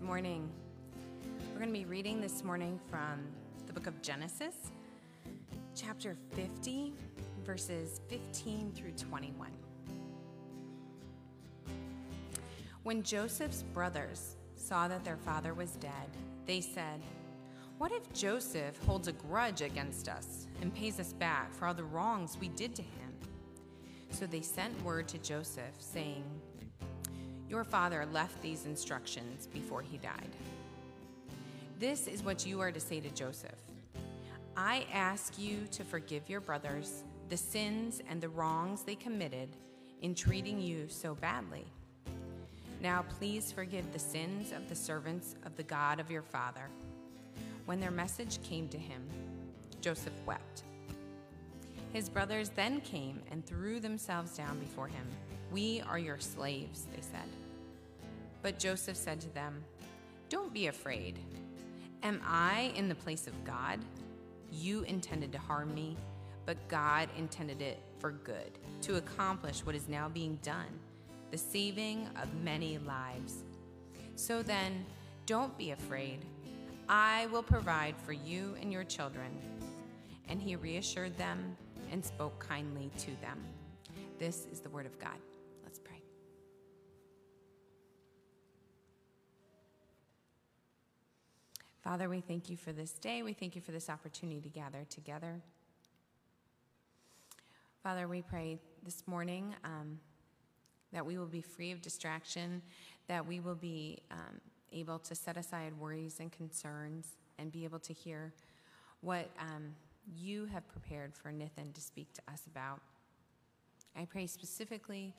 Good morning. We're going to be reading this morning from the book of Genesis, chapter 50, verses 15 through 21. When Joseph's brothers saw that their father was dead, they said, What if Joseph holds a grudge against us and pays us back for all the wrongs we did to him? So they sent word to Joseph, saying, Your father left these instructions before he died. This is what you are to say to Joseph I ask you to forgive your brothers the sins and the wrongs they committed in treating you so badly. Now please forgive the sins of the servants of the God of your father. When their message came to him, Joseph wept. His brothers then came and threw themselves down before him. We are your slaves, they said. But Joseph said to them, Don't be afraid. Am I in the place of God? You intended to harm me, but God intended it for good, to accomplish what is now being done, the saving of many lives. So then, don't be afraid. I will provide for you and your children. And he reassured them and spoke kindly to them. This is the word of God. Father, we thank you for this day. We thank you for this opportunity to gather together. Father, we pray this morning um, that we will be free of distraction, that we will be um, able to set aside worries and concerns and be able to hear what um, you have prepared for Nathan to speak to us about. I pray specifically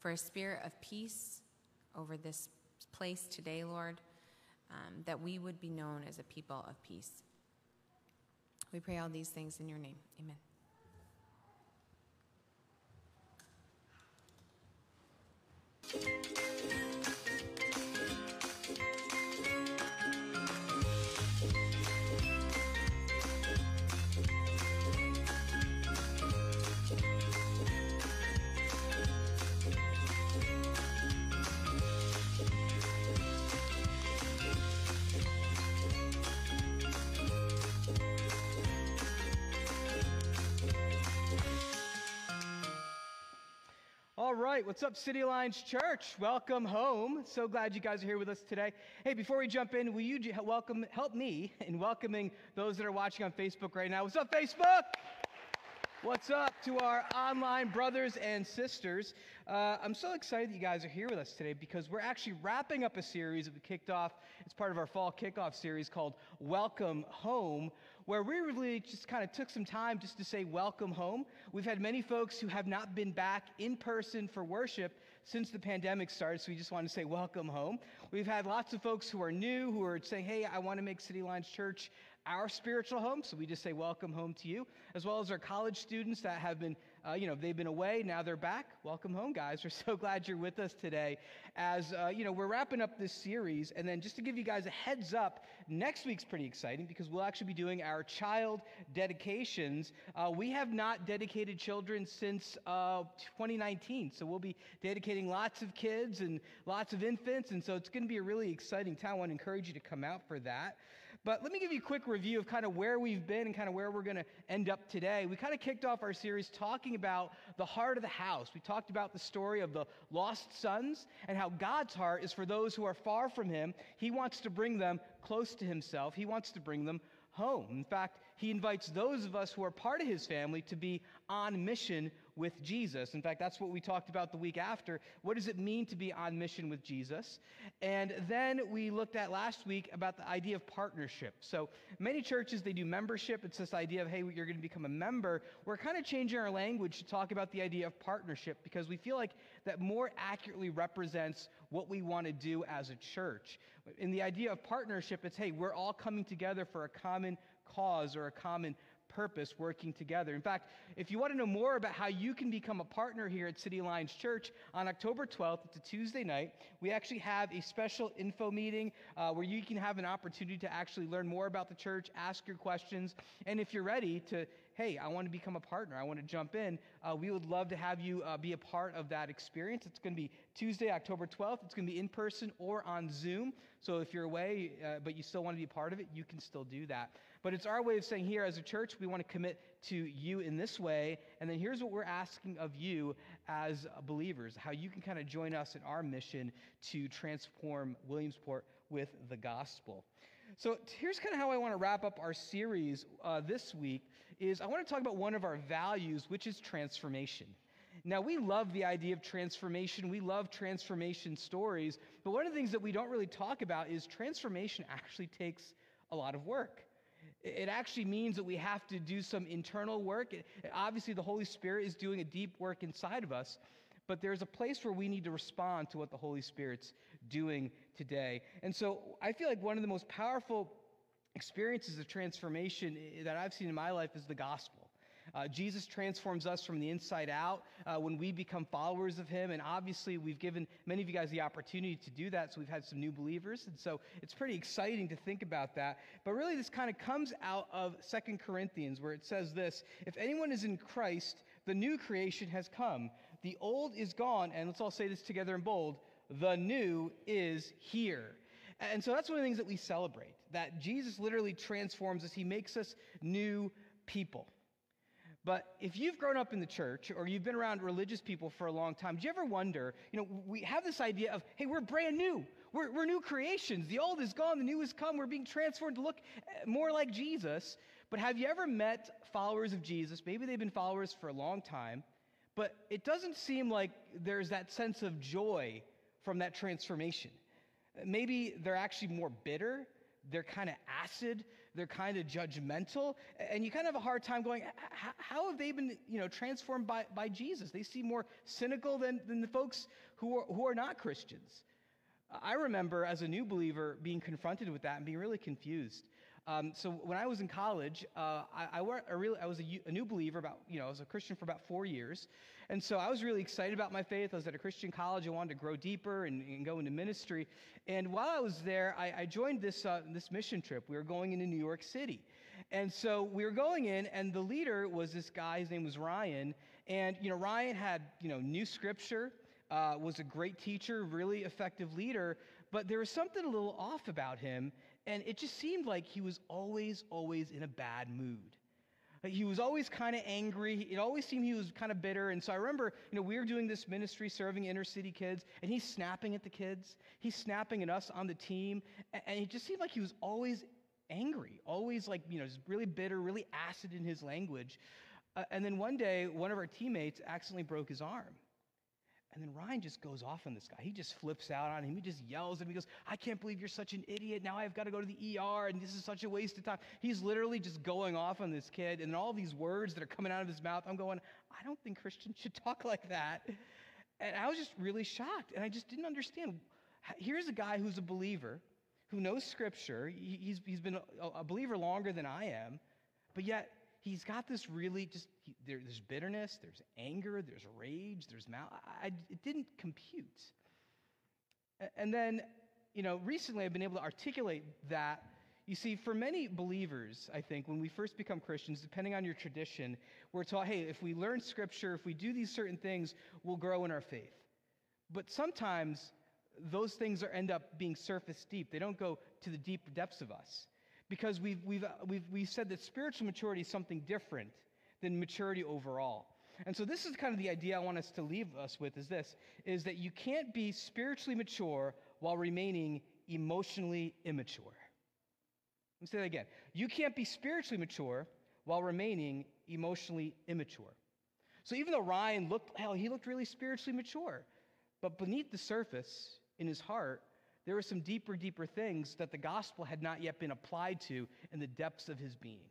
for a spirit of peace over this place today, Lord, um, that we would be known as a people of peace. We pray all these things in your name. Amen. All right, what's up, City Alliance Church? Welcome home. So glad you guys are here with us today. Hey, before we jump in, will you welcome, help me in welcoming those that are watching on Facebook right now? What's up, Facebook? What's up to our online brothers and sisters? Uh, I'm so excited that you guys are here with us today because we're actually wrapping up a series that we kicked off. It's part of our fall kickoff series called Welcome Home, where we really just kind of took some time just to say welcome home. We've had many folks who have not been back in person for worship since the pandemic started, so we just want to say welcome home. We've had lots of folks who are new who are saying, hey, I want to make City Alliance Church our spiritual home. So we just say welcome home to you, as well as our college students that have been, uh, you know, they've been away, now they're back. Welcome home, guys. We're so glad you're with us today. As, uh, you know, we're wrapping up this series. And then just to give you guys a heads up, next week's pretty exciting because we'll actually be doing our child dedications. Uh, we have not dedicated children since uh, 2019. So we'll be dedicating lots of kids and lots of infants. And so it's going to be a really exciting time. I want to encourage you to come out for that. But let me give you a quick review of kind of where we've been and kind of where we're going to end up today. We kind of kicked off our series talking about the heart of the house. We talked about the story of the lost sons and how God's heart is for those who are far from Him. He wants to bring them close to Himself, He wants to bring them home. In fact, He invites those of us who are part of His family to be on mission with Jesus. In fact, that's what we talked about the week after. What does it mean to be on mission with Jesus? And then we looked at last week about the idea of partnership. So many churches, they do membership. It's this idea of, hey, you're going to become a member. We're kind of changing our language to talk about the idea of partnership because we feel like that more accurately represents what we want to do as a church. In the idea of partnership, it's, hey, we're all coming together for a common cause or a common purpose working together. In fact, if you want to know more about how you can become a partner here at City Alliance Church, on October 12th, it's a Tuesday night, we actually have a special info meeting uh, where you can have an opportunity to actually learn more about the church, ask your questions, and if you're ready to hey, I want to become a partner, I want to jump in, uh, we would love to have you uh, be a part of that experience. It's going to be Tuesday, October 12th. It's going to be in person or on Zoom. So if you're away, uh, but you still want to be a part of it, you can still do that. But it's our way of saying here as a church, we want to commit to you in this way. And then here's what we're asking of you as believers how you can kind of join us in our mission to transform Williamsport with the gospel. So here's kind of how I want to wrap up our series uh, this week is I want to talk about one of our values, which is transformation. Now, we love the idea of transformation. We love transformation stories. But one of the things that we don't really talk about is transformation actually takes a lot of work. It actually means that we have to do some internal work. Obviously, the Holy Spirit is doing a deep work inside of us, but there's a place where we need to respond to what the Holy Spirit's doing today. And so I feel like one of the most powerful experiences of transformation that I've seen in my life is the gospel. Uh, Jesus transforms us from the inside out uh, when we become followers of him. And obviously, we've given many of you guys the opportunity to do that. So we've had some new believers. And so it's pretty exciting to think about that. But really, this kind of comes out of Second Corinthians, where it says this If anyone is in Christ, the new creation has come. The old is gone. And let's all say this together in bold the new is here. And so that's one of the things that we celebrate that Jesus literally transforms us, He makes us new people. But if you've grown up in the church or you've been around religious people for a long time, do you ever wonder, you know, we have this idea of, hey, we're brand new. We're, we're new creations. The old is gone, the new has come. We're being transformed to look eh, more like Jesus. But have you ever met followers of Jesus? Maybe they've been followers for a long time, but it doesn't seem like there's that sense of joy from that transformation. Maybe they're actually more bitter, they're kind of acid, they're kind of judgmental, and you kind of have a hard time going, how have they been you know, transformed by, by Jesus? They seem more cynical than, than the folks who are, who are not Christians. I remember as a new believer being confronted with that and being really confused. Um, so when I was in college, uh, I, I, I, really, I was a, a, new believer about, you know, I was a Christian for about four years. And so I was really excited about my faith. I was at a Christian college. I wanted to grow deeper and, and go into ministry. And while I was there, I, I joined this, uh, this mission trip. We were going into New York City. And so we were going in, and the leader was this guy. His name was Ryan. And, you know, Ryan had, you know, new scripture, uh, was a great teacher, really effective leader. But there was something a little off about him. And it just seemed like he was always, always in a bad mood. He was always kind of angry. It always seemed he was kind of bitter. And so I remember, you know, we were doing this ministry serving inner city kids, and he's snapping at the kids. He's snapping at us on the team. And it just seemed like he was always angry, always like, you know, just really bitter, really acid in his language. Uh, and then one day, one of our teammates accidentally broke his arm. And then Ryan just goes off on this guy. He just flips out on him. He just yells at him. He goes, I can't believe you're such an idiot. Now I've got to go to the ER, and this is such a waste of time. He's literally just going off on this kid, and all these words that are coming out of his mouth. I'm going, I don't think Christians should talk like that. And I was just really shocked, and I just didn't understand. Here's a guy who's a believer, who knows Scripture. He's, he's been a, a believer longer than I am, but yet he's got this really just he, there, there's bitterness there's anger there's rage there's mal I, it didn't compute. And then you know recently i've been able to articulate that. You see for many believers i think when we first become christians depending on your tradition we're taught hey if we learn scripture if we do these certain things we'll grow in our faith. But sometimes those things are, end up being surface deep. They don't go to the deep depths of us because we've, we've, we've, we've said that spiritual maturity is something different than maturity overall. And so this is kind of the idea I want us to leave us with is this, is that you can't be spiritually mature while remaining emotionally immature. Let me say that again. You can't be spiritually mature while remaining emotionally immature. So even though Ryan looked, hell, he looked really spiritually mature, but beneath the surface in his heart, there were some deeper, deeper things that the gospel had not yet been applied to in the depths of his being.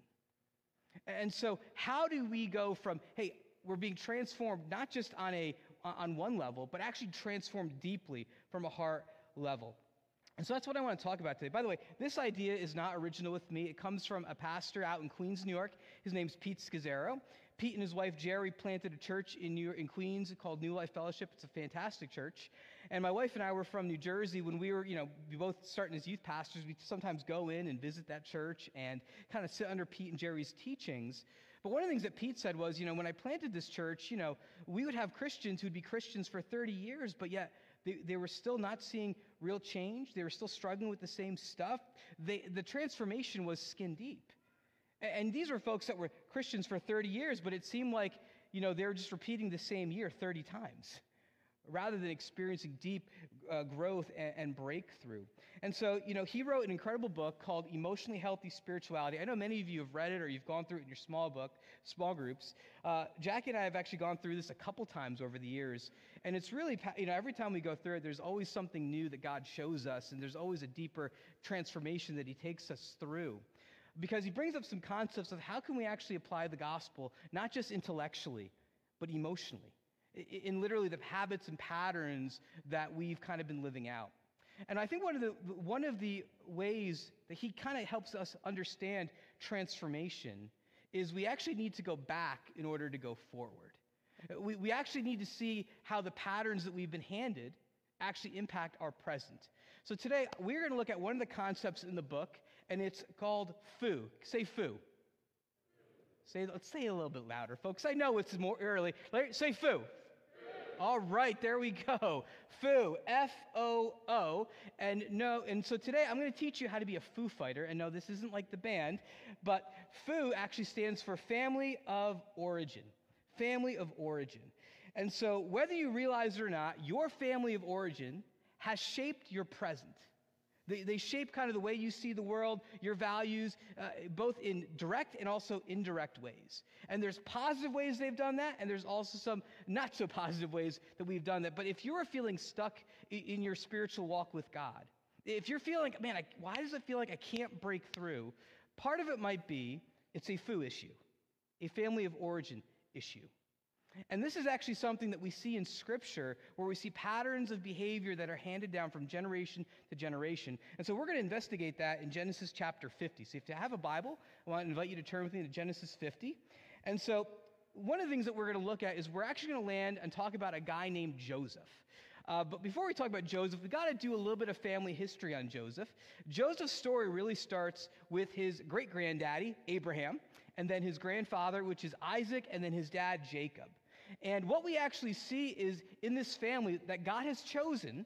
And so, how do we go from, hey, we're being transformed not just on, a, on one level, but actually transformed deeply from a heart level? And so that's what I want to talk about today. By the way, this idea is not original with me. It comes from a pastor out in Queens, New York. His name's Pete Scazzero. Pete and his wife Geri planted a church in, New in Queens called New Life Fellowship. It's a fantastic church. And my wife and I were from New Jersey when we were, you know, we both starting as youth pastors. We sometimes go in and visit that church and kind of sit under Pete and Geri's teachings. But one of the things that Pete said was, you know, when I planted this church, you know, we would have Christians who'd be Christians for 30 years, but yet they, they were still not seeing real change. They were still struggling with the same stuff. They, the transformation was skin deep. And these were folks that were Christians for 30 years, but it seemed like, you know, they were just repeating the same year 30 times rather than experiencing deep uh, growth and, and, breakthrough. And so, you know, he wrote an incredible book called Emotionally Healthy Spirituality. I know many of you have read it or you've gone through it in your small book, small groups. Uh, Jackie and I have actually gone through this a couple times over the years. And it's really, you know, every time we go through it, there's always something new that God shows us, and there's always a deeper transformation that he takes us through because he brings up some concepts of how can we actually apply the gospel not just intellectually but emotionally in literally the habits and patterns that we've kind of been living out. And I think one of the, one of the ways that he kind of helps us understand transformation is we actually need to go back in order to go forward. We, we actually need to see how the patterns that we've been handed actually impact our present. So today we're going to look at one of the concepts in the book, and it's called foo. Say foo. Say, let's say a little bit louder, folks. I know it's more early. Say foo. All right, there we go. Foo, F O O. And no, and so today I'm going to teach you how to be a foo fighter. And no, this isn't like the band, but foo actually stands for family of origin. Family of origin. And so, whether you realize it or not, your family of origin has shaped your present. They, they shape kind of the way you see the world, your values, uh, both in direct and also indirect ways. And there's positive ways they've done that, and there's also some not so positive ways that we've done that. But if you're feeling stuck in, in your spiritual walk with God, if you're feeling, man, I, why does it feel like I can't break through? Part of it might be it's a foo issue, a family of origin issue. And this is actually something that we see in Scripture where we see patterns of behavior that are handed down from generation to generation. And so we're going to investigate that in Genesis chapter 50. So if you have a Bible, I want to invite you to turn with me to Genesis 50. And so one of the things that we're going to look at is we're actually going to land and talk about a guy named Joseph. Uh, but before we talk about Joseph, we got to do a little bit of family history on Joseph. Joseph's story really starts with his great granddaddy, Abraham, and then his grandfather, which is Isaac, and then his dad, Jacob. And what we actually see is in this family that God has chosen,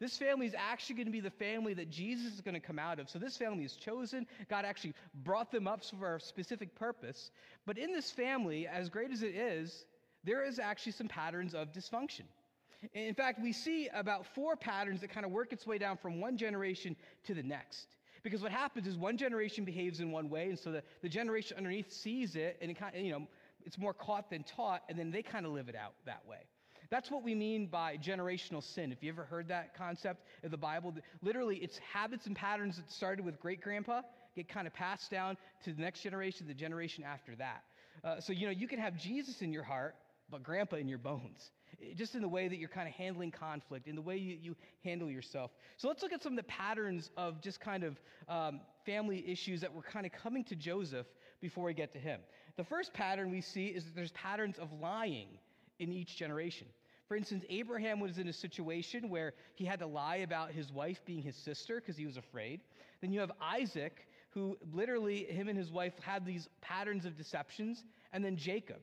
this family is actually going to be the family that Jesus is going to come out of. So this family is chosen. God actually brought them up for a specific purpose. But in this family, as great as it is, there is actually some patterns of dysfunction. In fact, we see about four patterns that kind of work its way down from one generation to the next. Because what happens is one generation behaves in one way, and so the, the generation underneath sees it, and it kind of, you know, it's more caught than taught, and then they kind of live it out that way. That's what we mean by generational sin. If you ever heard that concept in the Bible, literally it's habits and patterns that started with great grandpa get kind of passed down to the next generation, the generation after that. Uh, so, you know, you can have Jesus in your heart, but grandpa in your bones. Just in the way that you're kind of handling conflict, in the way you, you handle yourself. So let's look at some of the patterns of just kind of um, family issues that were kind of coming to Joseph before we get to him. The first pattern we see is that there's patterns of lying in each generation. For instance, Abraham was in a situation where he had to lie about his wife being his sister because he was afraid. Then you have Isaac, who literally, him and his wife had these patterns of deceptions. And then Jacob.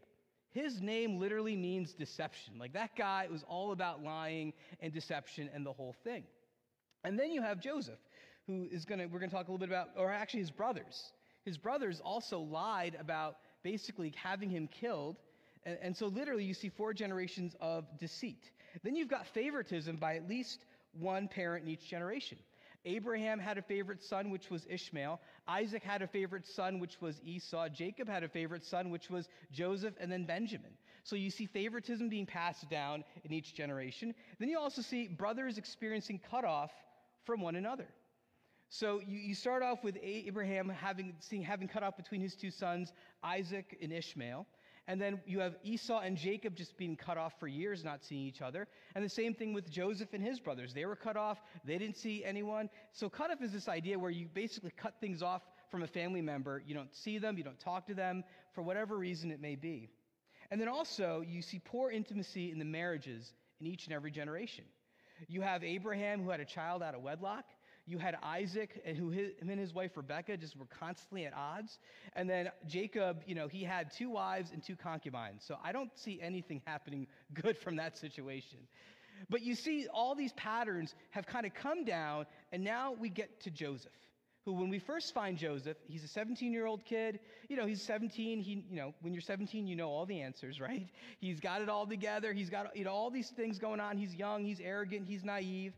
His name literally means deception. Like that guy was all about lying and deception and the whole thing. And then you have Joseph, who is going to, we're going to talk a little bit about, or actually his brothers. His brothers also lied about basically having him killed. And, and so, literally, you see four generations of deceit. Then you've got favoritism by at least one parent in each generation. Abraham had a favorite son, which was Ishmael. Isaac had a favorite son, which was Esau. Jacob had a favorite son, which was Joseph, and then Benjamin. So you see favoritism being passed down in each generation. Then you also see brothers experiencing cutoff from one another. So you, you start off with Abraham having, seeing, having cut off between his two sons, Isaac and Ishmael. And then you have Esau and Jacob just being cut off for years, not seeing each other. And the same thing with Joseph and his brothers. They were cut off, they didn't see anyone. So, cut off is this idea where you basically cut things off from a family member. You don't see them, you don't talk to them, for whatever reason it may be. And then also, you see poor intimacy in the marriages in each and every generation. You have Abraham who had a child out of wedlock. You had Isaac, and who his, him and his wife Rebecca just were constantly at odds. And then Jacob, you know, he had two wives and two concubines. So I don't see anything happening good from that situation. But you see, all these patterns have kind of come down, and now we get to Joseph, who, when we first find Joseph, he's a 17 year old kid. You know, he's 17. He, you know, when you're 17, you know all the answers, right? He's got it all together. He's got, you know, all these things going on. He's young, he's arrogant, he's naive.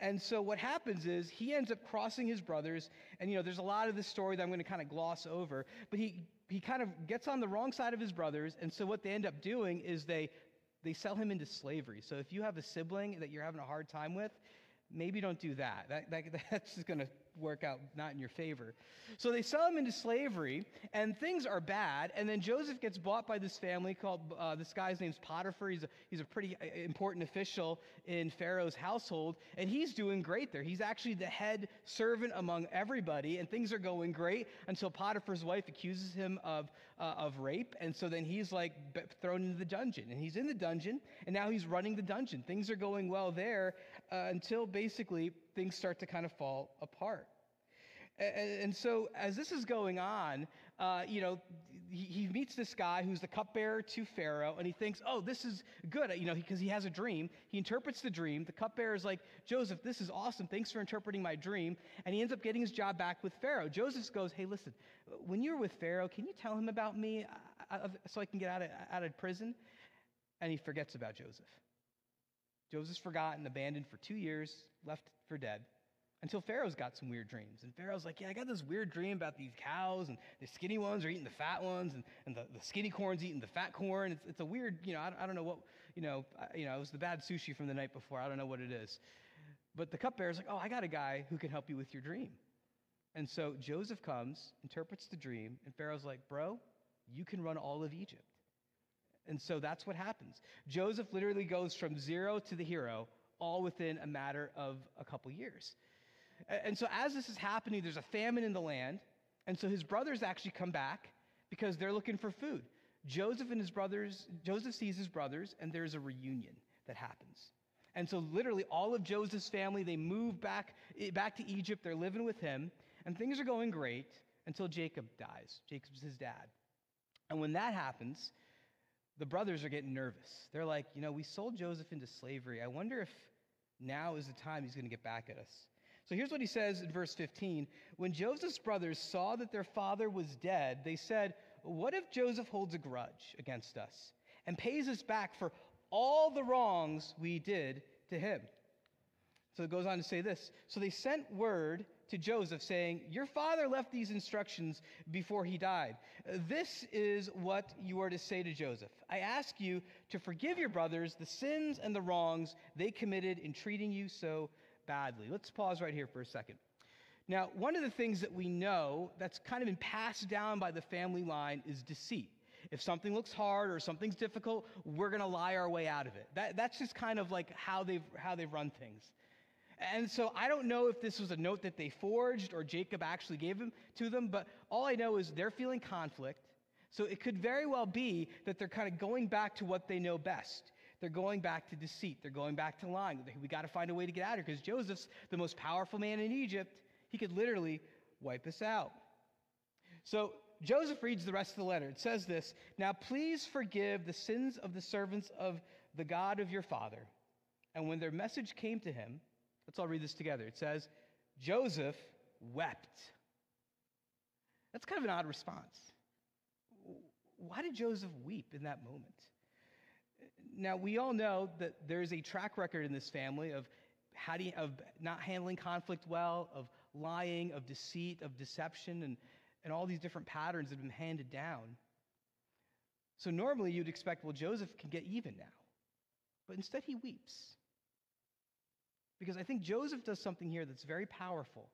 And so what happens is he ends up crossing his brothers, and you know, there's a lot of this story that I'm going to kind of gloss over, but he he kind of gets on the wrong side of his brothers, and so what they end up doing is they they sell him into slavery. So if you have a sibling that you're having a hard time with, maybe don't do that. that, that that's just going to work out not in your favor. So they sell him into slavery, and things are bad. And then Joseph gets bought by this family called, uh, this guy's name's Potiphar. He's a, he's a pretty uh, important official in Pharaoh's household, and he's doing great there. He's actually the head servant among everybody, and things are going great until Potiphar's wife accuses him of, uh, of rape. And so then he's like thrown into the dungeon, and he's in the dungeon, and now he's running the dungeon. Things are going well there uh, until basically things start to kind of fall apart. And, so, as this is going on, uh, you know, he, meets this guy who's the cupbearer to Pharaoh, and he thinks, oh, this is good, you know, because he, he, has a dream. He interprets the dream. The cupbearer is like, Joseph, this is awesome. Thanks for interpreting my dream. And he ends up getting his job back with Pharaoh. Joseph goes, hey, listen, when you're with Pharaoh, can you tell him about me so I can get out of, out of prison? And he forgets about Joseph. Joseph's forgotten, abandoned for two years, left for dead until Pharaoh's got some weird dreams. And Pharaoh's like, Yeah, I got this weird dream about these cows, and the skinny ones are eating the fat ones, and, and the, the skinny corn's eating the fat corn. It's, it's a weird, you know, I, I don't know what, you know, I, you know, it was the bad sushi from the night before. I don't know what it is. But the cupbearer's like, Oh, I got a guy who can help you with your dream. And so Joseph comes, interprets the dream, and Pharaoh's like, Bro, you can run all of Egypt. And so that's what happens. Joseph literally goes from zero to the hero all within a matter of a couple years. And so, as this is happening, there's a famine in the land. And so, his brothers actually come back because they're looking for food. Joseph and his brothers, Joseph sees his brothers, and there's a reunion that happens. And so, literally, all of Joseph's family, they move back, eh, back to Egypt. They're living with him, and things are going great until Jacob dies. Jacob's his dad. And when that happens, the brothers are getting nervous. They're like, you know, we sold Joseph into slavery. I wonder if now is the time he's going to get back at us. So here's what he says in verse 15 When Joseph's brothers saw that their father was dead, they said, What if Joseph holds a grudge against us and pays us back for all the wrongs we did to him? So it goes on to say this. So they sent word to Joseph saying, Your father left these instructions before he died. This is what you are to say to Joseph. I ask you to forgive your brothers the sins and the wrongs they committed in treating you so badly. Let's pause right here for a second. Now, one of the things that we know that's kind of been passed down by the family line is deceit. If something looks hard or something's difficult, we're going to lie our way out of it. That, that's just kind of like how they've, how they've run things. And so I don't know if this was a note that they forged or Jacob actually gave them to them, but all I know is they're feeling conflict. So it could very well be that they're kind of going back to what they know best. They're going back to deceit. They're going back to lying. We got to find a way to get out of here because Joseph's the most powerful man in Egypt. He could literally wipe us out. So Joseph reads the rest of the letter. It says this Now please forgive the sins of the servants of the God of your father. And when their message came to him, let's all read this together. It says, Joseph wept. That's kind of an odd response. Why did Joseph weep in that moment? Now, we all know that there's a track record in this family of, how do you, of not handling conflict well, of lying, of deceit, of deception, and, and all these different patterns that have been handed down. So normally you'd expect, well, Joseph can get even now. But instead he weeps. Because I think Joseph does something here that's very powerful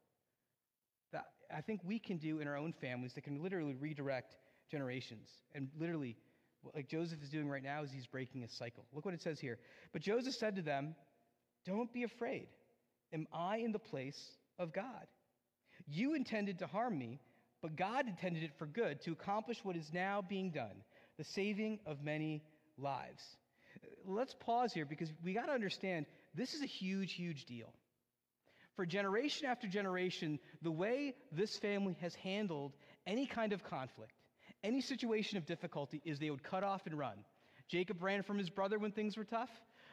that I think we can do in our own families that can literally redirect generations and literally like Joseph is doing right now is he's breaking a cycle. Look what it says here. But Joseph said to them, Don't be afraid. Am I in the place of God? You intended to harm me, but God intended it for good to accomplish what is now being done, the saving of many lives. Uh, let's pause here because we got to understand this is a huge, huge deal. For generation after generation, the way this family has handled any kind of conflict, any situation of difficulty, is they would cut off and run. Jacob ran from his brother when things were tough.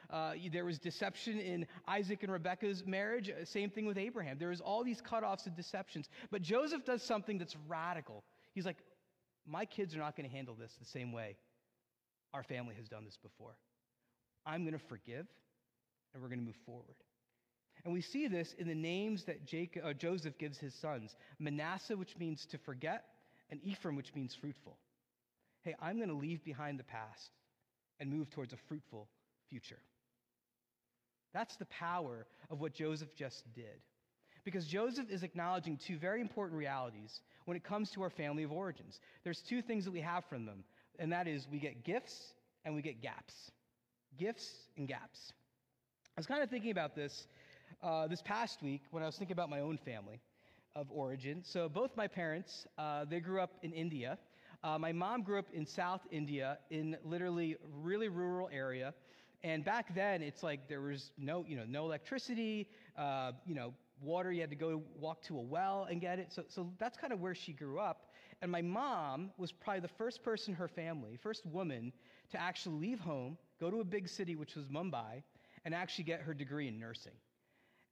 Uh, there was deception in Isaac and Rebekah's marriage. Uh, same thing with Abraham. There was all these cutoffs and deceptions. But Joseph does something that's radical. He's like, my kids are not going to handle this the same way our family has done this before. I'm going to forgive, and we're going to move forward. And we see this in the names that Jacob, uh, Joseph gives his sons Manasseh, which means to forget, and Ephraim, which means fruitful. Hey, I'm going to leave behind the past and move towards a fruitful future. That's the power of what Joseph just did. Because Joseph is acknowledging two very important realities when it comes to our family of origins. There's two things that we have from them, and that is we get gifts and we get gaps. Gifts and gaps. I was kind of thinking about this uh, this past week when I was thinking about my own family of origin. So both my parents, uh, they grew up in India. Uh, my mom grew up in South India in literally really rural area. And back then, it's like there was no, you know, no electricity, uh, you know, water. You had to go walk to a well and get it. So, so that's kind of where she grew up. And my mom was probably the first person in her family, first woman to actually leave home, go to a big city, which was Mumbai, and actually get her degree in nursing.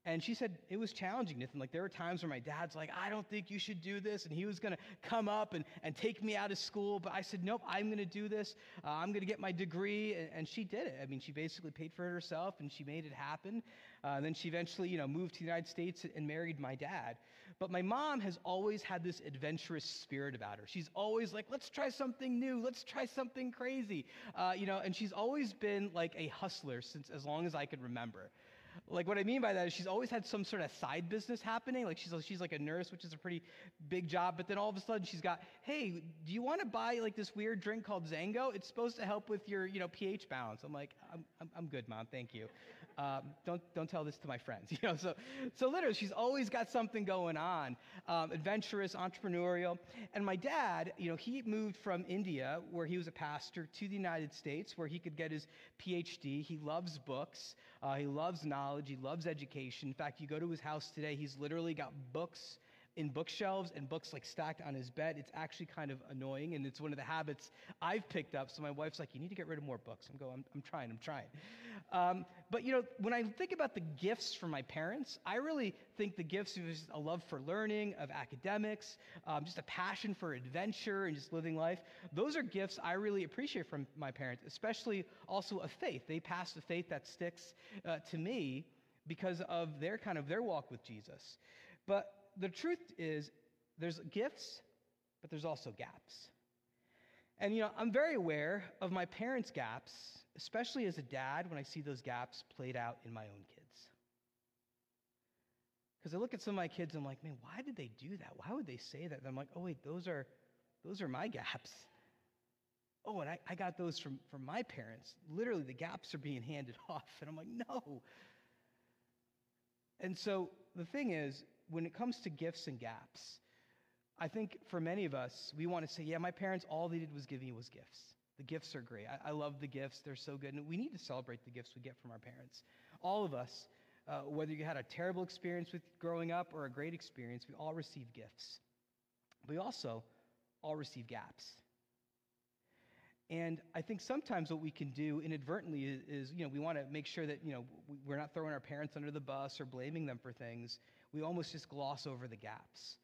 And she said it was challenging, Nathan. Like there were times where my dad's like, I don't think you should do this. And he was going to come up and, and take me out of school. But I said, nope, I'm going to do this. Uh, I'm going to get my degree. And, and, she did it. I mean, she basically paid for it herself and she made it happen. Uh, and then she eventually, you know, moved to the United States and married my dad. But my mom has always had this adventurous spirit about her. She's always like, let's try something new. Let's try something crazy. Uh, you know, and she's always been like a hustler since as long as I can remember. Like what I mean by that is she's always had some sort of side business happening. Like she's she's like a nurse, which is a pretty big job. But then all of a sudden she's got, hey, do you want to buy like this weird drink called XanGo? It's supposed to help with your you know pH balance. I'm like, I'm I'm, I'm good, mom. Thank you. Um, don't don't tell this to my friends. You know, so so literally she's always got something going on, um, adventurous, entrepreneurial. And my dad, you know, he moved from India where he was a pastor to the United States where he could get his PhD. He loves books. Uh, he loves knowledge. He loves education. In fact, you go to his house today, he's literally got books in bookshelves and books like stacked on his bed. It's actually kind of annoying, and it's one of the habits I've picked up. So my wife's like, "You need to get rid of more books." I'm going, "I'm, I'm trying, I'm trying." Um, but you know, when I think about the gifts from my parents, I really think the gifts was a love for learning, of academics, um, just a passion for adventure and just living life. Those are gifts I really appreciate from my parents, especially also a faith. They passed a faith that sticks uh, to me because of their kind of their walk with Jesus. But the truth is, there's gifts, but there's also gaps. And, you know, I'm very aware of my parents' gaps, especially as a dad, when I see those gaps played out in my own kids. Because I look at some of my kids and I'm like, man, why did they do that? Why would they say that? And I'm like, oh, wait, those are, those are my gaps. Oh, and I, I got those from, from my parents. Literally, the gaps are being handed off. And I'm like, no. And so the thing is, when it comes to gifts and gaps, I think for many of us, we want to say, yeah, my parents, all they did was give me was gifts. The gifts are great. I, I love the gifts. They're so good. And we need to celebrate the gifts we get from our parents. All of us, uh, whether you had a terrible experience with growing up or a great experience, we all receive gifts. We also all receive gaps. And I think sometimes what we can do inadvertently is, is you know, we want to make sure that, you know, we're not throwing our parents under the bus or blaming them for things we almost just gloss over the gaps.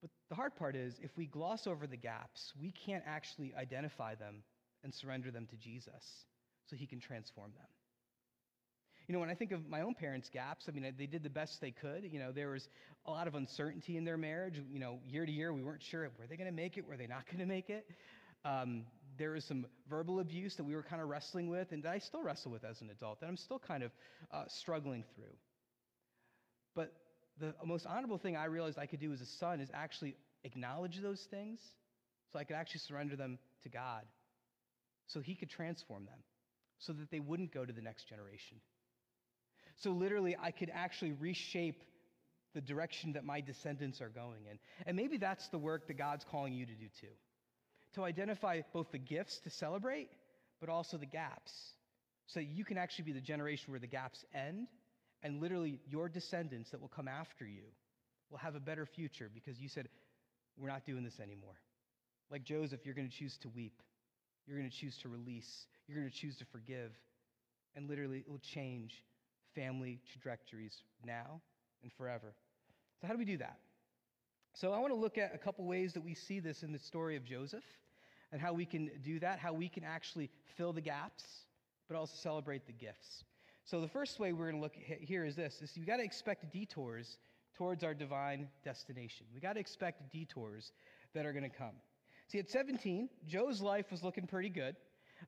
But the hard part is, if we gloss over the gaps, we can't actually identify them and surrender them to Jesus so he can transform them. You know, when I think of my own parents' gaps, I mean, they did the best they could. You know, there was a lot of uncertainty in their marriage. You know, year to year, we weren't sure were they going to make it, were they not going to make it. Um, there was some verbal abuse that we were kind of wrestling with, and that I still wrestle with as an adult, that I'm still kind of uh, struggling through. But the most honorable thing I realized I could do as a son is actually acknowledge those things so I could actually surrender them to God so He could transform them so that they wouldn't go to the next generation. So literally, I could actually reshape the direction that my descendants are going in. And maybe that's the work that God's calling you to do too to identify both the gifts to celebrate, but also the gaps so that you can actually be the generation where the gaps end And literally, your descendants that will come after you will have a better future because you said, We're not doing this anymore. Like Joseph, you're going to choose to weep. You're going to choose to release. You're going to choose to forgive. And literally, it will change family trajectories now and forever. So, how do we do that? So, I want to look at a couple ways that we see this in the story of Joseph and how we can do that, how we can actually fill the gaps, but also celebrate the gifts. So the first way we're going to look here is this: is you got to expect detours towards our divine destination. We got to expect detours that are going to come. See, at 17, Joe's life was looking pretty good.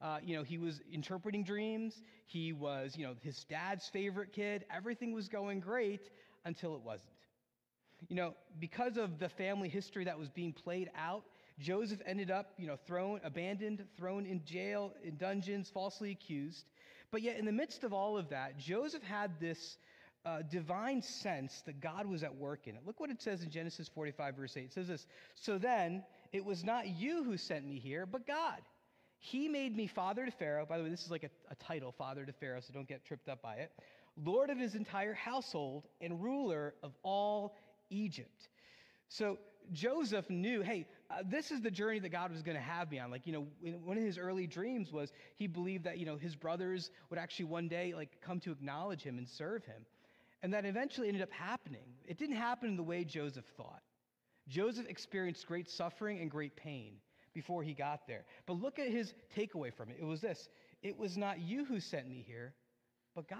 Uh, you know, he was interpreting dreams. He was, you know, his dad's favorite kid. Everything was going great until it wasn't. You know, because of the family history that was being played out, Joseph ended up, you know, thrown, abandoned, thrown in jail, in dungeons, falsely accused. But yet, in the midst of all of that, Joseph had this uh, divine sense that God was at work in it. Look what it says in Genesis 45, verse 8. It says this So then, it was not you who sent me here, but God. He made me father to Pharaoh. By the way, this is like a, a title, father to Pharaoh, so don't get tripped up by it. Lord of his entire household and ruler of all Egypt. So Joseph knew, hey, uh, this is the journey that God was going to have me on. Like, you know, one of his early dreams was he believed that, you know, his brothers would actually one day, like, come to acknowledge him and serve him. And that eventually ended up happening. It didn't happen in the way Joseph thought. Joseph experienced great suffering and great pain before he got there. But look at his takeaway from it. It was this It was not you who sent me here, but God.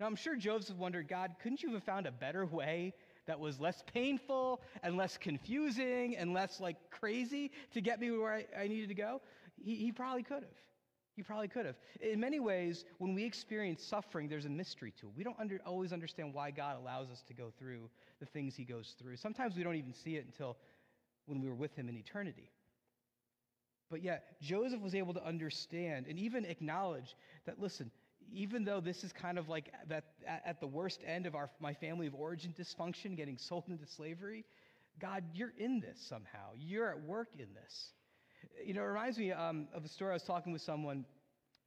Now, I'm sure Joseph wondered, God, couldn't you have found a better way that was less painful and less confusing and less like crazy to get me where I, I needed to go? He, he probably could have. He probably could have. In many ways, when we experience suffering, there's a mystery to it. We don't under, always understand why God allows us to go through the things He goes through. Sometimes we don't even see it until when we were with Him in eternity. But yet, Joseph was able to understand and even acknowledge that, listen, even though this is kind of like that at the worst end of our, my family of origin dysfunction, getting sold into slavery, God, you're in this somehow. You're at work in this. You know, it reminds me um, of a story I was talking with someone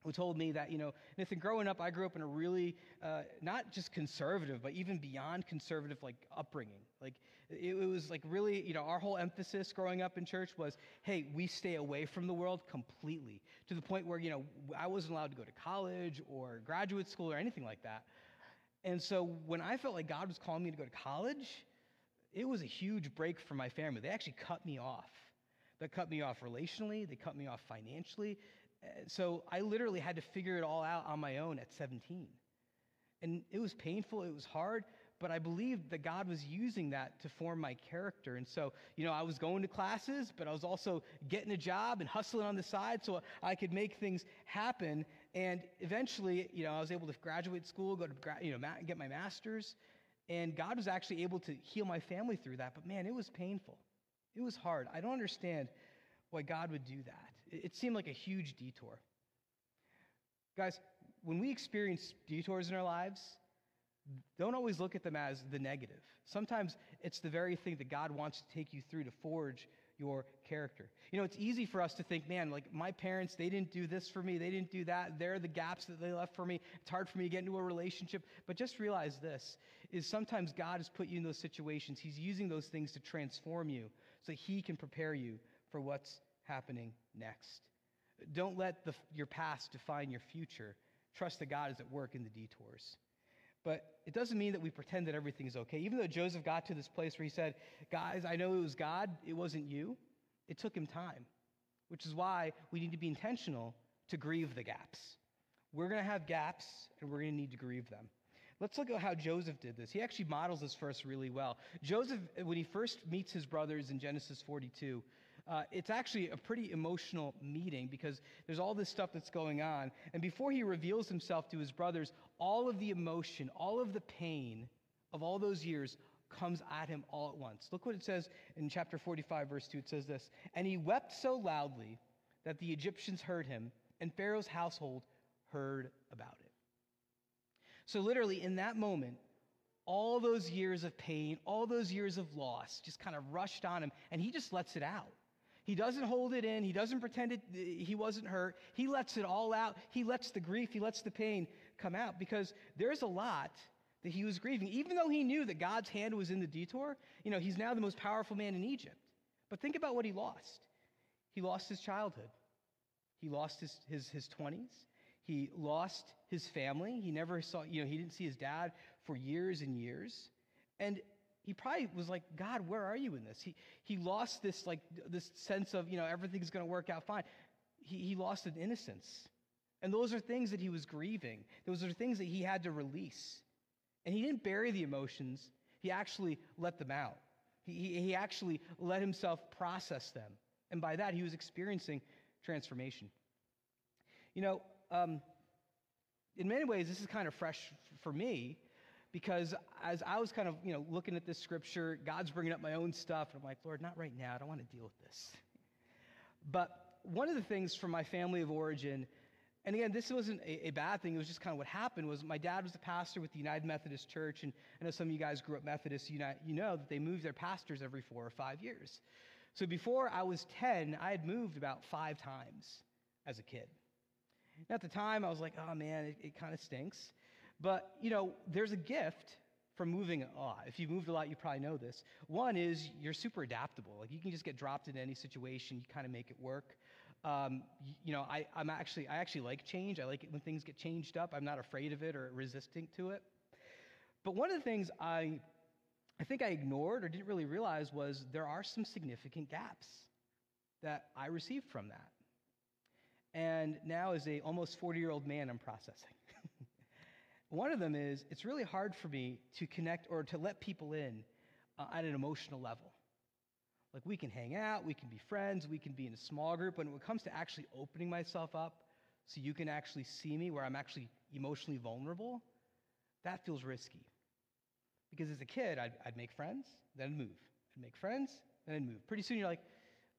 who told me that, you know, Nathan, growing up, I grew up in a really, uh, not just conservative, but even beyond conservative, like, upbringing. Like, it, it, was like really, you know, our whole emphasis growing up in church was, hey, we stay away from the world completely, to the point where, you know, I wasn't allowed to go to college or graduate school or anything like that. And so when I felt like God was calling me to go to college, it was a huge break for my family. They actually cut me off. They cut me off relationally, they cut me off financially, so I literally had to figure it all out on my own at 17. And it was painful, it was hard, but I believed that God was using that to form my character. And so, you know, I was going to classes, but I was also getting a job and hustling on the side so I could make things happen. And eventually, you know, I was able to graduate school, go to, you know, get my master's. And God was actually able to heal my family through that. But man, it was painful. It was hard. I don't understand why God would do that. It seemed like a huge detour. Guys, when we experience detours in our lives, don't always look at them as the negative. Sometimes it's the very thing that God wants to take you through to forge your character. You know, it's easy for us to think, man, like my parents, they didn't do this for me, they didn't do that. They're the gaps that they left for me. It's hard for me to get into a relationship. But just realize this is sometimes God has put you in those situations. He's using those things to transform you so he can prepare you for what's happening next. Don't let the, your past define your future. Trust that God is at work in the detours. But it doesn't mean that we pretend that everything is okay. Even though Joseph got to this place where he said, Guys, I know it was God, it wasn't you, it took him time, which is why we need to be intentional to grieve the gaps. We're going to have gaps, and we're going to need to grieve them. Let's look at how Joseph did this. He actually models this for us really well. Joseph, when he first meets his brothers in Genesis 42, uh, it's actually a pretty emotional meeting because there's all this stuff that's going on. And before he reveals himself to his brothers, all of the emotion, all of the pain of all those years comes at him all at once. Look what it says in chapter 45, verse 2. It says this And he wept so loudly that the Egyptians heard him, and Pharaoh's household heard about it. So, literally, in that moment, all those years of pain, all those years of loss just kind of rushed on him, and he just lets it out. He doesn't hold it in. He doesn't pretend it, he wasn't hurt. He lets it all out. He lets the grief, he lets the pain come out because there's a lot that he was grieving. Even though he knew that God's hand was in the detour, you know, he's now the most powerful man in Egypt. But think about what he lost. He lost his childhood. He lost his, his, his 20s. He lost his family. He never saw, you know, he didn't see his dad for years and years. And he probably was like, God, where are you in this? He, he lost this, like, this sense of, you know, everything's going to work out fine. He, he lost an innocence. And those are things that he was grieving. Those are things that he had to release. And he didn't bury the emotions, he actually let them out. He, he, actually let himself process them. And by that, he was experiencing transformation. You know, um, in many ways, this is kind of fresh for me because as I was kind of, you know, looking at this scripture, God's bringing up my own stuff, and I'm like, Lord, not right now. I don't want to deal with this. But one of the things from my family of origin, and again, this wasn't a, a, bad thing. It was just kind of what happened. Was my dad was a pastor with the United Methodist Church, and I know some of you guys grew up Methodist. You know, you know that they move their pastors every four or five years. So before I was 10, I had moved about five times as a kid. And at the time, I was like, oh man, it, it kind of stinks. But, you know, there's a gift from moving a lot. If you've moved a lot, you probably know this. One is you're super adaptable. Like you can just get dropped into any situation, you kind of make it work. Um, you, know, I, I'm actually, I actually like change. I like it when things get changed up. I'm not afraid of it or resisting to it. But one of the things I, I think I ignored or didn't really realize was there are some significant gaps that I received from that. And now, as a almost 40 year old man, I'm processing. One of them is it's really hard for me to connect or to let people in uh, at an emotional level. Like we can hang out, we can be friends, we can be in a small group, but when it comes to actually opening myself up so you can actually see me where I'm actually emotionally vulnerable, that feels risky. Because as a kid, I'd, I'd make friends, then I'd move. I'd make friends, then I'd move. Pretty soon you're like,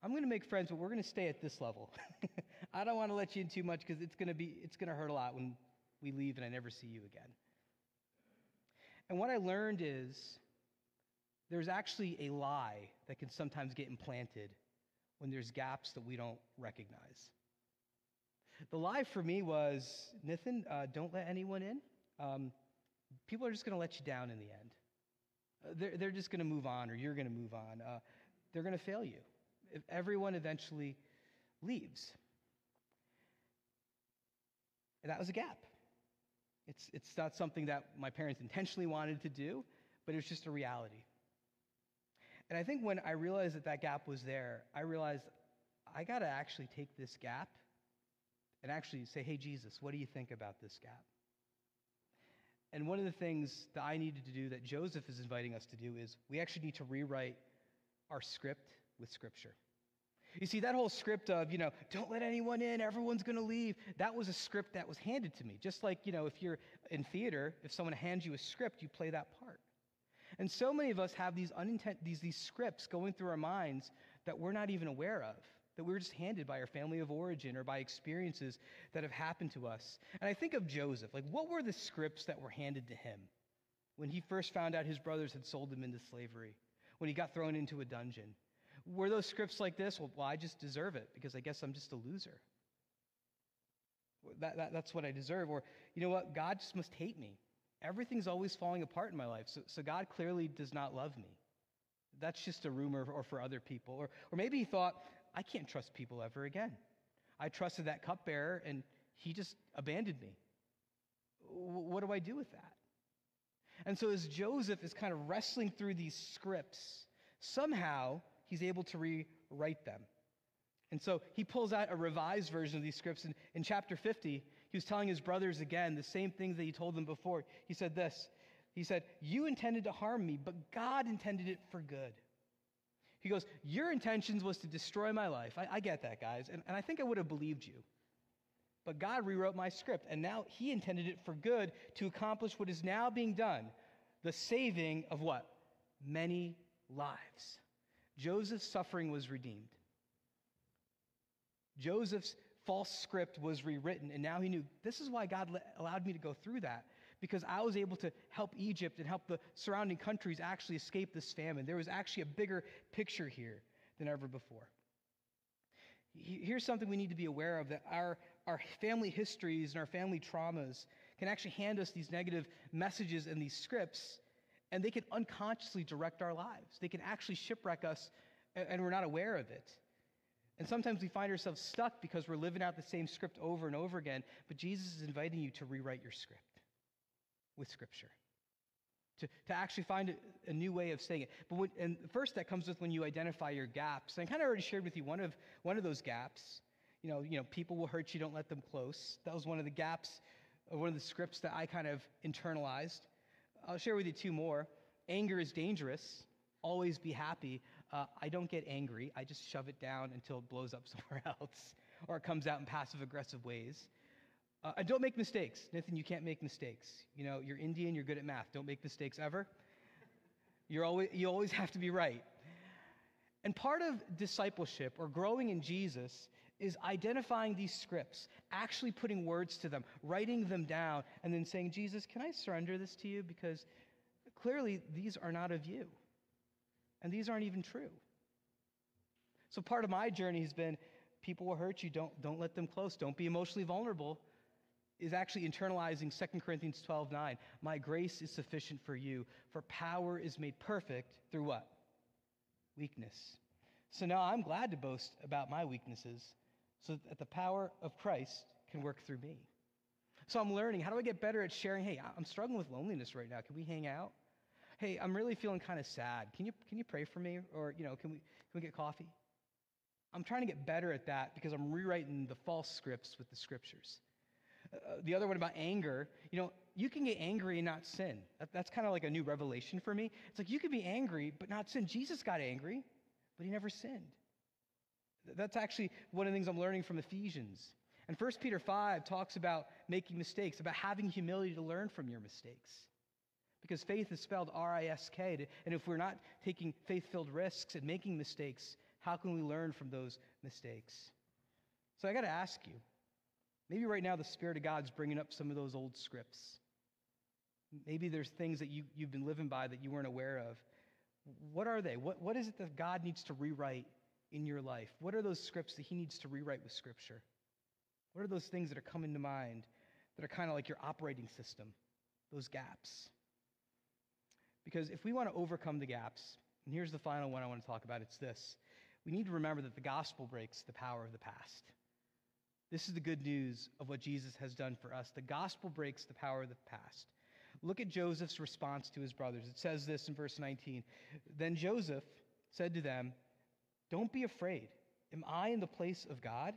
I'm going to make friends, but we're going to stay at this level. I don't want to let you in too much because it's going to be it's going to hurt a lot when we leave and I never see you again. And what I learned is there's actually a lie that can sometimes get implanted when there's gaps that we don't recognize. The lie for me was, Nathan, uh, don't let anyone in. Um, people are just going to let you down in the end. Uh, they're, they're just going to move on, or you're going to move on. Uh, they're going to fail you if everyone eventually leaves. And that was a gap. It's, it's not something that my parents intentionally wanted to do, but it was just a reality. And I think when I realized that that gap was there, I realized I got to actually take this gap and actually say, hey, Jesus, what do you think about this gap? And one of the things that I needed to do that Joseph is inviting us to do is we actually need to rewrite our script with Scripture. You see, that whole script of, you know, don't let anyone in, everyone's going to leave, that was a script that was handed to me. Just like, you know, if you're in theater, if someone hands you a script, you play that part. And so many of us have these, unintent- these, these scripts going through our minds that we're not even aware of, that we are just handed by our family of origin or by experiences that have happened to us. And I think of Joseph. Like, what were the scripts that were handed to him when he first found out his brothers had sold him into slavery, when he got thrown into a dunsion? Were those scripts like this? Well, well I just deserve it because I guess I'm just a loser. That, that, that's what I deserve. Or, you know what? God just must hate me. Everything's always falling apart in my life. So, so God clearly does not love me. That's just a rumor or for other people. Or, or maybe he thought, I can't trust people ever again. I trusted that cupbearer and he just abandoned me. What do I do with that? And so, as Joseph is kind of wrestling through these scripts, somehow he's able to rewrite them. And so he pulls out a revised version of these scripts. In, in chapter 50, he was telling his brothers again the same things that he told them before. He said this He said, You intended to harm me, but God intended it for good. He goes, Your intentions was to destroy my life. I, I get that, guys. And, and I think I would have believed you. But God rewrote my script, and now He intended it for good to accomplish what is now being done the saving of what? Many lives. Joseph's suffering was redeemed. Joseph's false script was rewritten, and now he knew this is why God allowed me to go through that, because I was able to help Egypt and help the surrounding countries actually escape this famine. There was actually a bigger picture here than ever before. Here's something we need to be aware of that our, our family histories and our family traumas can actually hand us these negative messages and these scripts, and they can unconsciously direct our lives. They can actually shipwreck us, and we're not aware of it. And sometimes we find ourselves stuck because we're living out the same script over and over again, but Jesus is inviting you to rewrite your script with Scripture to, to actually find a, a new way of saying it. But when, and first that comes with when you identify your gaps. And I kind of already shared with you one of one of those gaps. You know, you know, people will hurt you, don't let them close. That was one of the gaps, one of the scripts that I kind of internalized. I'll share with you two more. Anger is dangerous. Always be happy. Uh, I don't get angry. I just shove it down until it blows up somewhere else, or it comes out in passive aggressive ways. Uh, and don't make mistakes. Nathan, you can't make mistakes. You know, you're Indian, you're good at math. Don't make mistakes ever. You're always, you always have to be right. And part of discipleship or growing in Jesus is identifying these scripts, actually putting words to them, writing them down, and then saying, Jesus, can I surrender this to you? Because clearly these are not of you. And these aren't even true. So part of my journey has been people will hurt you, don't, don't let them close, don't be emotionally vulnerable is actually internalizing 2 Corinthians 12 9. My grace is sufficient for you, for power is made perfect through what? Weakness. So now I'm glad to boast about my weaknesses so that the power of Christ can work through me. So I'm learning how do I get better at sharing? Hey, I'm struggling with loneliness right now. Can we hang out? Hey, I'm really feeling kind of sad. Can you, can you pray for me? Or, you know, can we, can we get coffee? I'm trying to get better at that because I'm rewriting the false scripts with the scriptures. Uh, the other one about anger, you know, you can get angry and not sin. That, that's kind of like a new revelation for me. It's like you can be angry but not sin. Jesus got angry, but he never sinned. That's actually one of the things I'm learning from Ephesians. And 1 Peter 5 talks about making mistakes, about having humility to learn from your mistakes. Because faith is spelled R I S K. And if we're not taking faith filled risks and making mistakes, how can we learn from those mistakes? So I got to ask you Maybe right now the Spirit of God's bringing up some of those old scripts. Maybe there's things that you, you've been living by that you weren't aware of. What are they? What, what is it that God needs to rewrite in your life? What are those scripts that He needs to rewrite with Scripture? What are those things that are coming to mind that are kind of like your operating system, those gaps? Because if we want to overcome the gaps, and here's the final one I want to talk about it's this we need to remember that the gospel breaks the power of the past. This is the good news of what Jesus has done for us. The gospel breaks the power of the past. Look at Joseph's response to his brothers. It says this in verse 19. Then Joseph said to them, Don't be afraid. Am I in the place of God?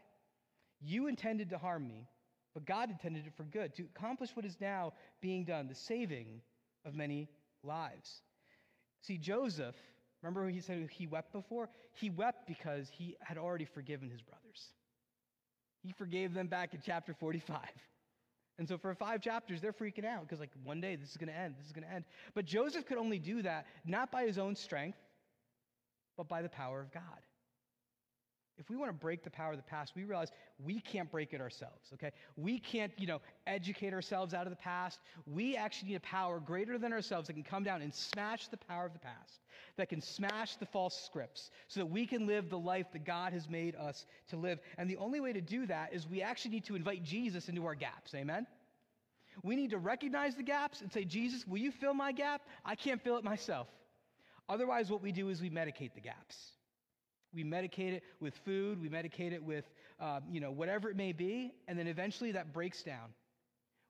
You intended to harm me, but God intended it for good, to accomplish what is now being done, the saving of many lives. See, Joseph, remember when he said he wept before? He wept because he had already forgiven his brothers. He forgave them back in chapter 45. And so for five chapters, they're freaking out because, like, one day this is going to end, this is going to end. But Joseph could only do that not by his own strength, but by the power of God. If we want to break the power of the past, we realize we can't break it ourselves, okay? We can't, you know, educate ourselves out of the past. We actually need a power greater than ourselves that can come down and smash the power of the past, that can smash the false scripts so that we can live the life that God has made us to live. And the only way to do that is we actually need to invite Jesus into our gaps, amen? We need to recognize the gaps and say, Jesus, will you fill my gap? I can't fill it myself. Otherwise, what we do is we medicate the gaps. We medicate it with food, we medicate it with, um, you know, whatever it may be, and then eventually that breaks down.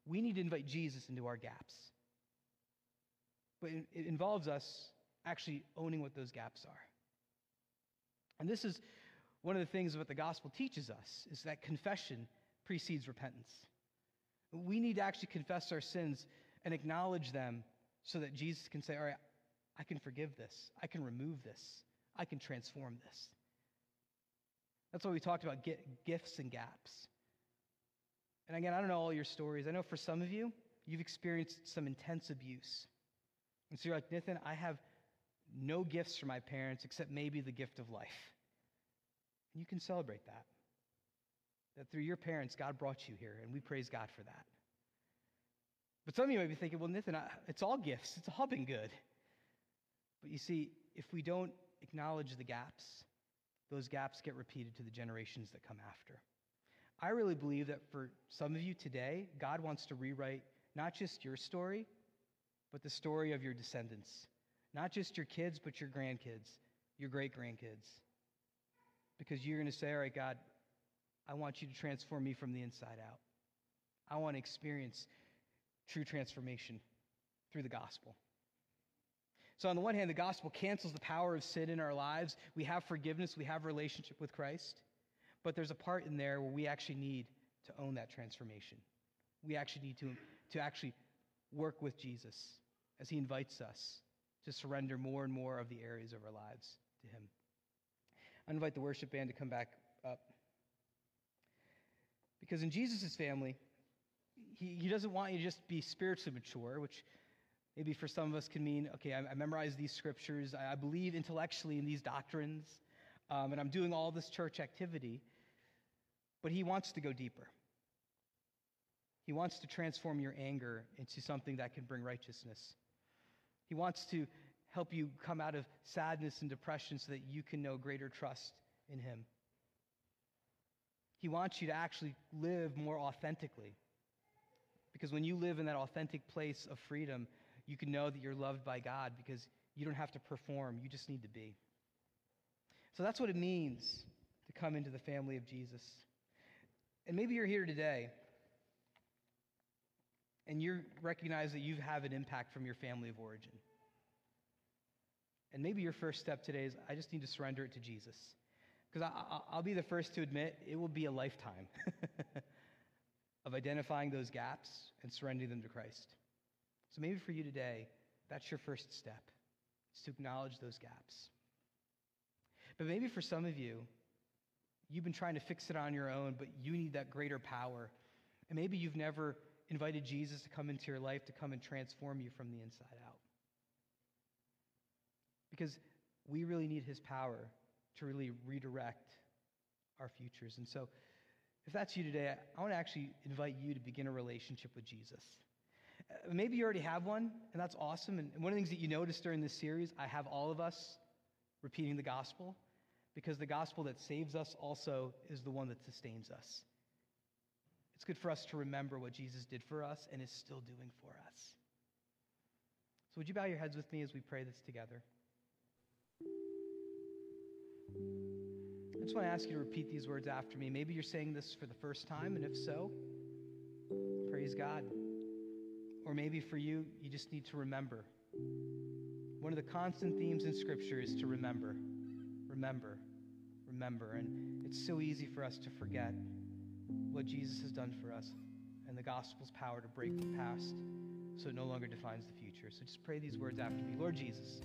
We need to invite Jesus into our gaps. But it involves us actually owning what those gaps are. And this is one of the things what the gospel teaches us is that confession precedes repentance. We need to actually confess our sins and acknowledge them so that Jesus can say, All right, I can forgive this. I can remove this. I can transform this. That's why we talked about gifts and gaps. And again, I don't know all your stories. I know for some of you, you've experienced some intense abuse. And so you're like, Nathan, I have no gifts from my parents except maybe the gift of life. And you can celebrate that. That through your parents, God brought you here, and we praise God for that. But some of you may be thinking, well, Nathan, it's all gifts, it's all been good. But you see, if we don't acknowledge the gaps, those gaps get repeated to the generations that come after. I really believe that for some of you today, God wants to rewrite not just your story, but the story of your descendants. Not just your kids, but your grandkids, your great grandkids. Because you're going to say, All right, God, I want you to transform me from the inside out. I want to experience true transformation through the gospel. So, on the one hand, the gospel cancels the power of sin in our lives. We have forgiveness, we have relationship with Christ. But there's a part in there where we actually need to own that transformation. We actually need to, to actually work with Jesus as he invites us to surrender more and more of the areas of our lives to him. I invite the worship band to come back up. Because in Jesus' family, he, he doesn't want you to just be spiritually mature, which maybe for some of us can mean, okay, I, I memorize these scriptures, I, I, believe intellectually in these doctrines, um, and I'm doing all this church activity. But he wants to go deeper. He wants to transform your anger into something that can bring righteousness. He wants to help you come out of sadness and depression so that you can know greater trust in Him. He wants you to actually live more authentically. Because when you live in that authentic place of freedom, you can know that you're loved by God because you don't have to perform, you just need to be. So that's what it means to come into the family of Jesus. And maybe you're here today and you recognize that you have an impact from your family of origin. And maybe your first step today is I just need to surrender it to Jesus. Because I'll be the first to admit it will be a lifetime of identifying those gaps and surrendering them to Christ. So maybe for you today, that's your first step, is to acknowledge those gaps. But maybe for some of you, you've been trying to fix it on your own, but you need that greater power. And maybe you've never invited Jesus to come into your life to come and transform you from the inside out. Because we really need his power to really redirect our futures. And so, if that's you today, I want to actually invite you to begin a relationship with Jesus. Uh, maybe you already have one, and that's awesome. And one of the things that you noticed during this series, I have all of us repeating the gospel because the gospel that saves us also is the one that sustains us. It's good for us to remember what Jesus did for us and is still doing for us. So, would you bow your heads with me as we pray this together? I just want to ask you to repeat these words after me. Maybe you're saying this for the first time, and if so, praise God. Or maybe for you, you just need to remember. One of the constant themes in Scripture is to remember, remember, remember. And it's so easy for us to forget what Jesus has done for us and the gospel's power to break the past so it no longer defines the future. So just pray these words after me Lord Jesus,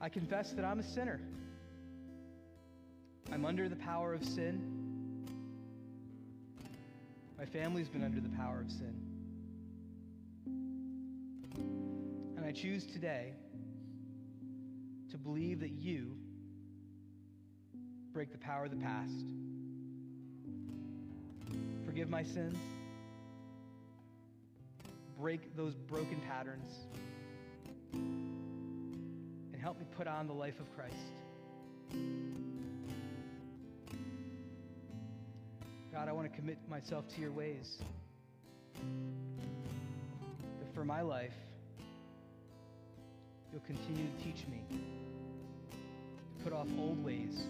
I confess that I'm a sinner. I'm under the power of sin. My family's been under the power of sin. I choose today to believe that you break the power of the past forgive my sins, break those broken patterns, and help me put on the life of Christ. God, I want to commit myself to your ways. For my life, you'll continue to teach me to put off old ways,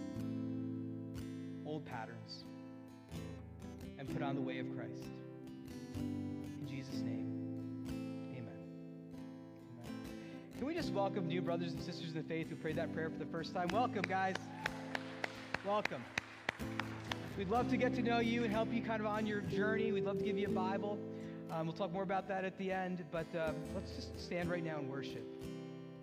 old patterns and put on the way of Christ. In Jesus' name, amen. amen. Can we just welcome new brothers and sisters in the faith who prayed that prayer for the first time? Welcome, guys. Welcome. We'd love to get to know you and help you kind of on your journey. We'd love to give you a Bible. Um, we'll talk more about that at the end, but uh, let's just stand right now and worship.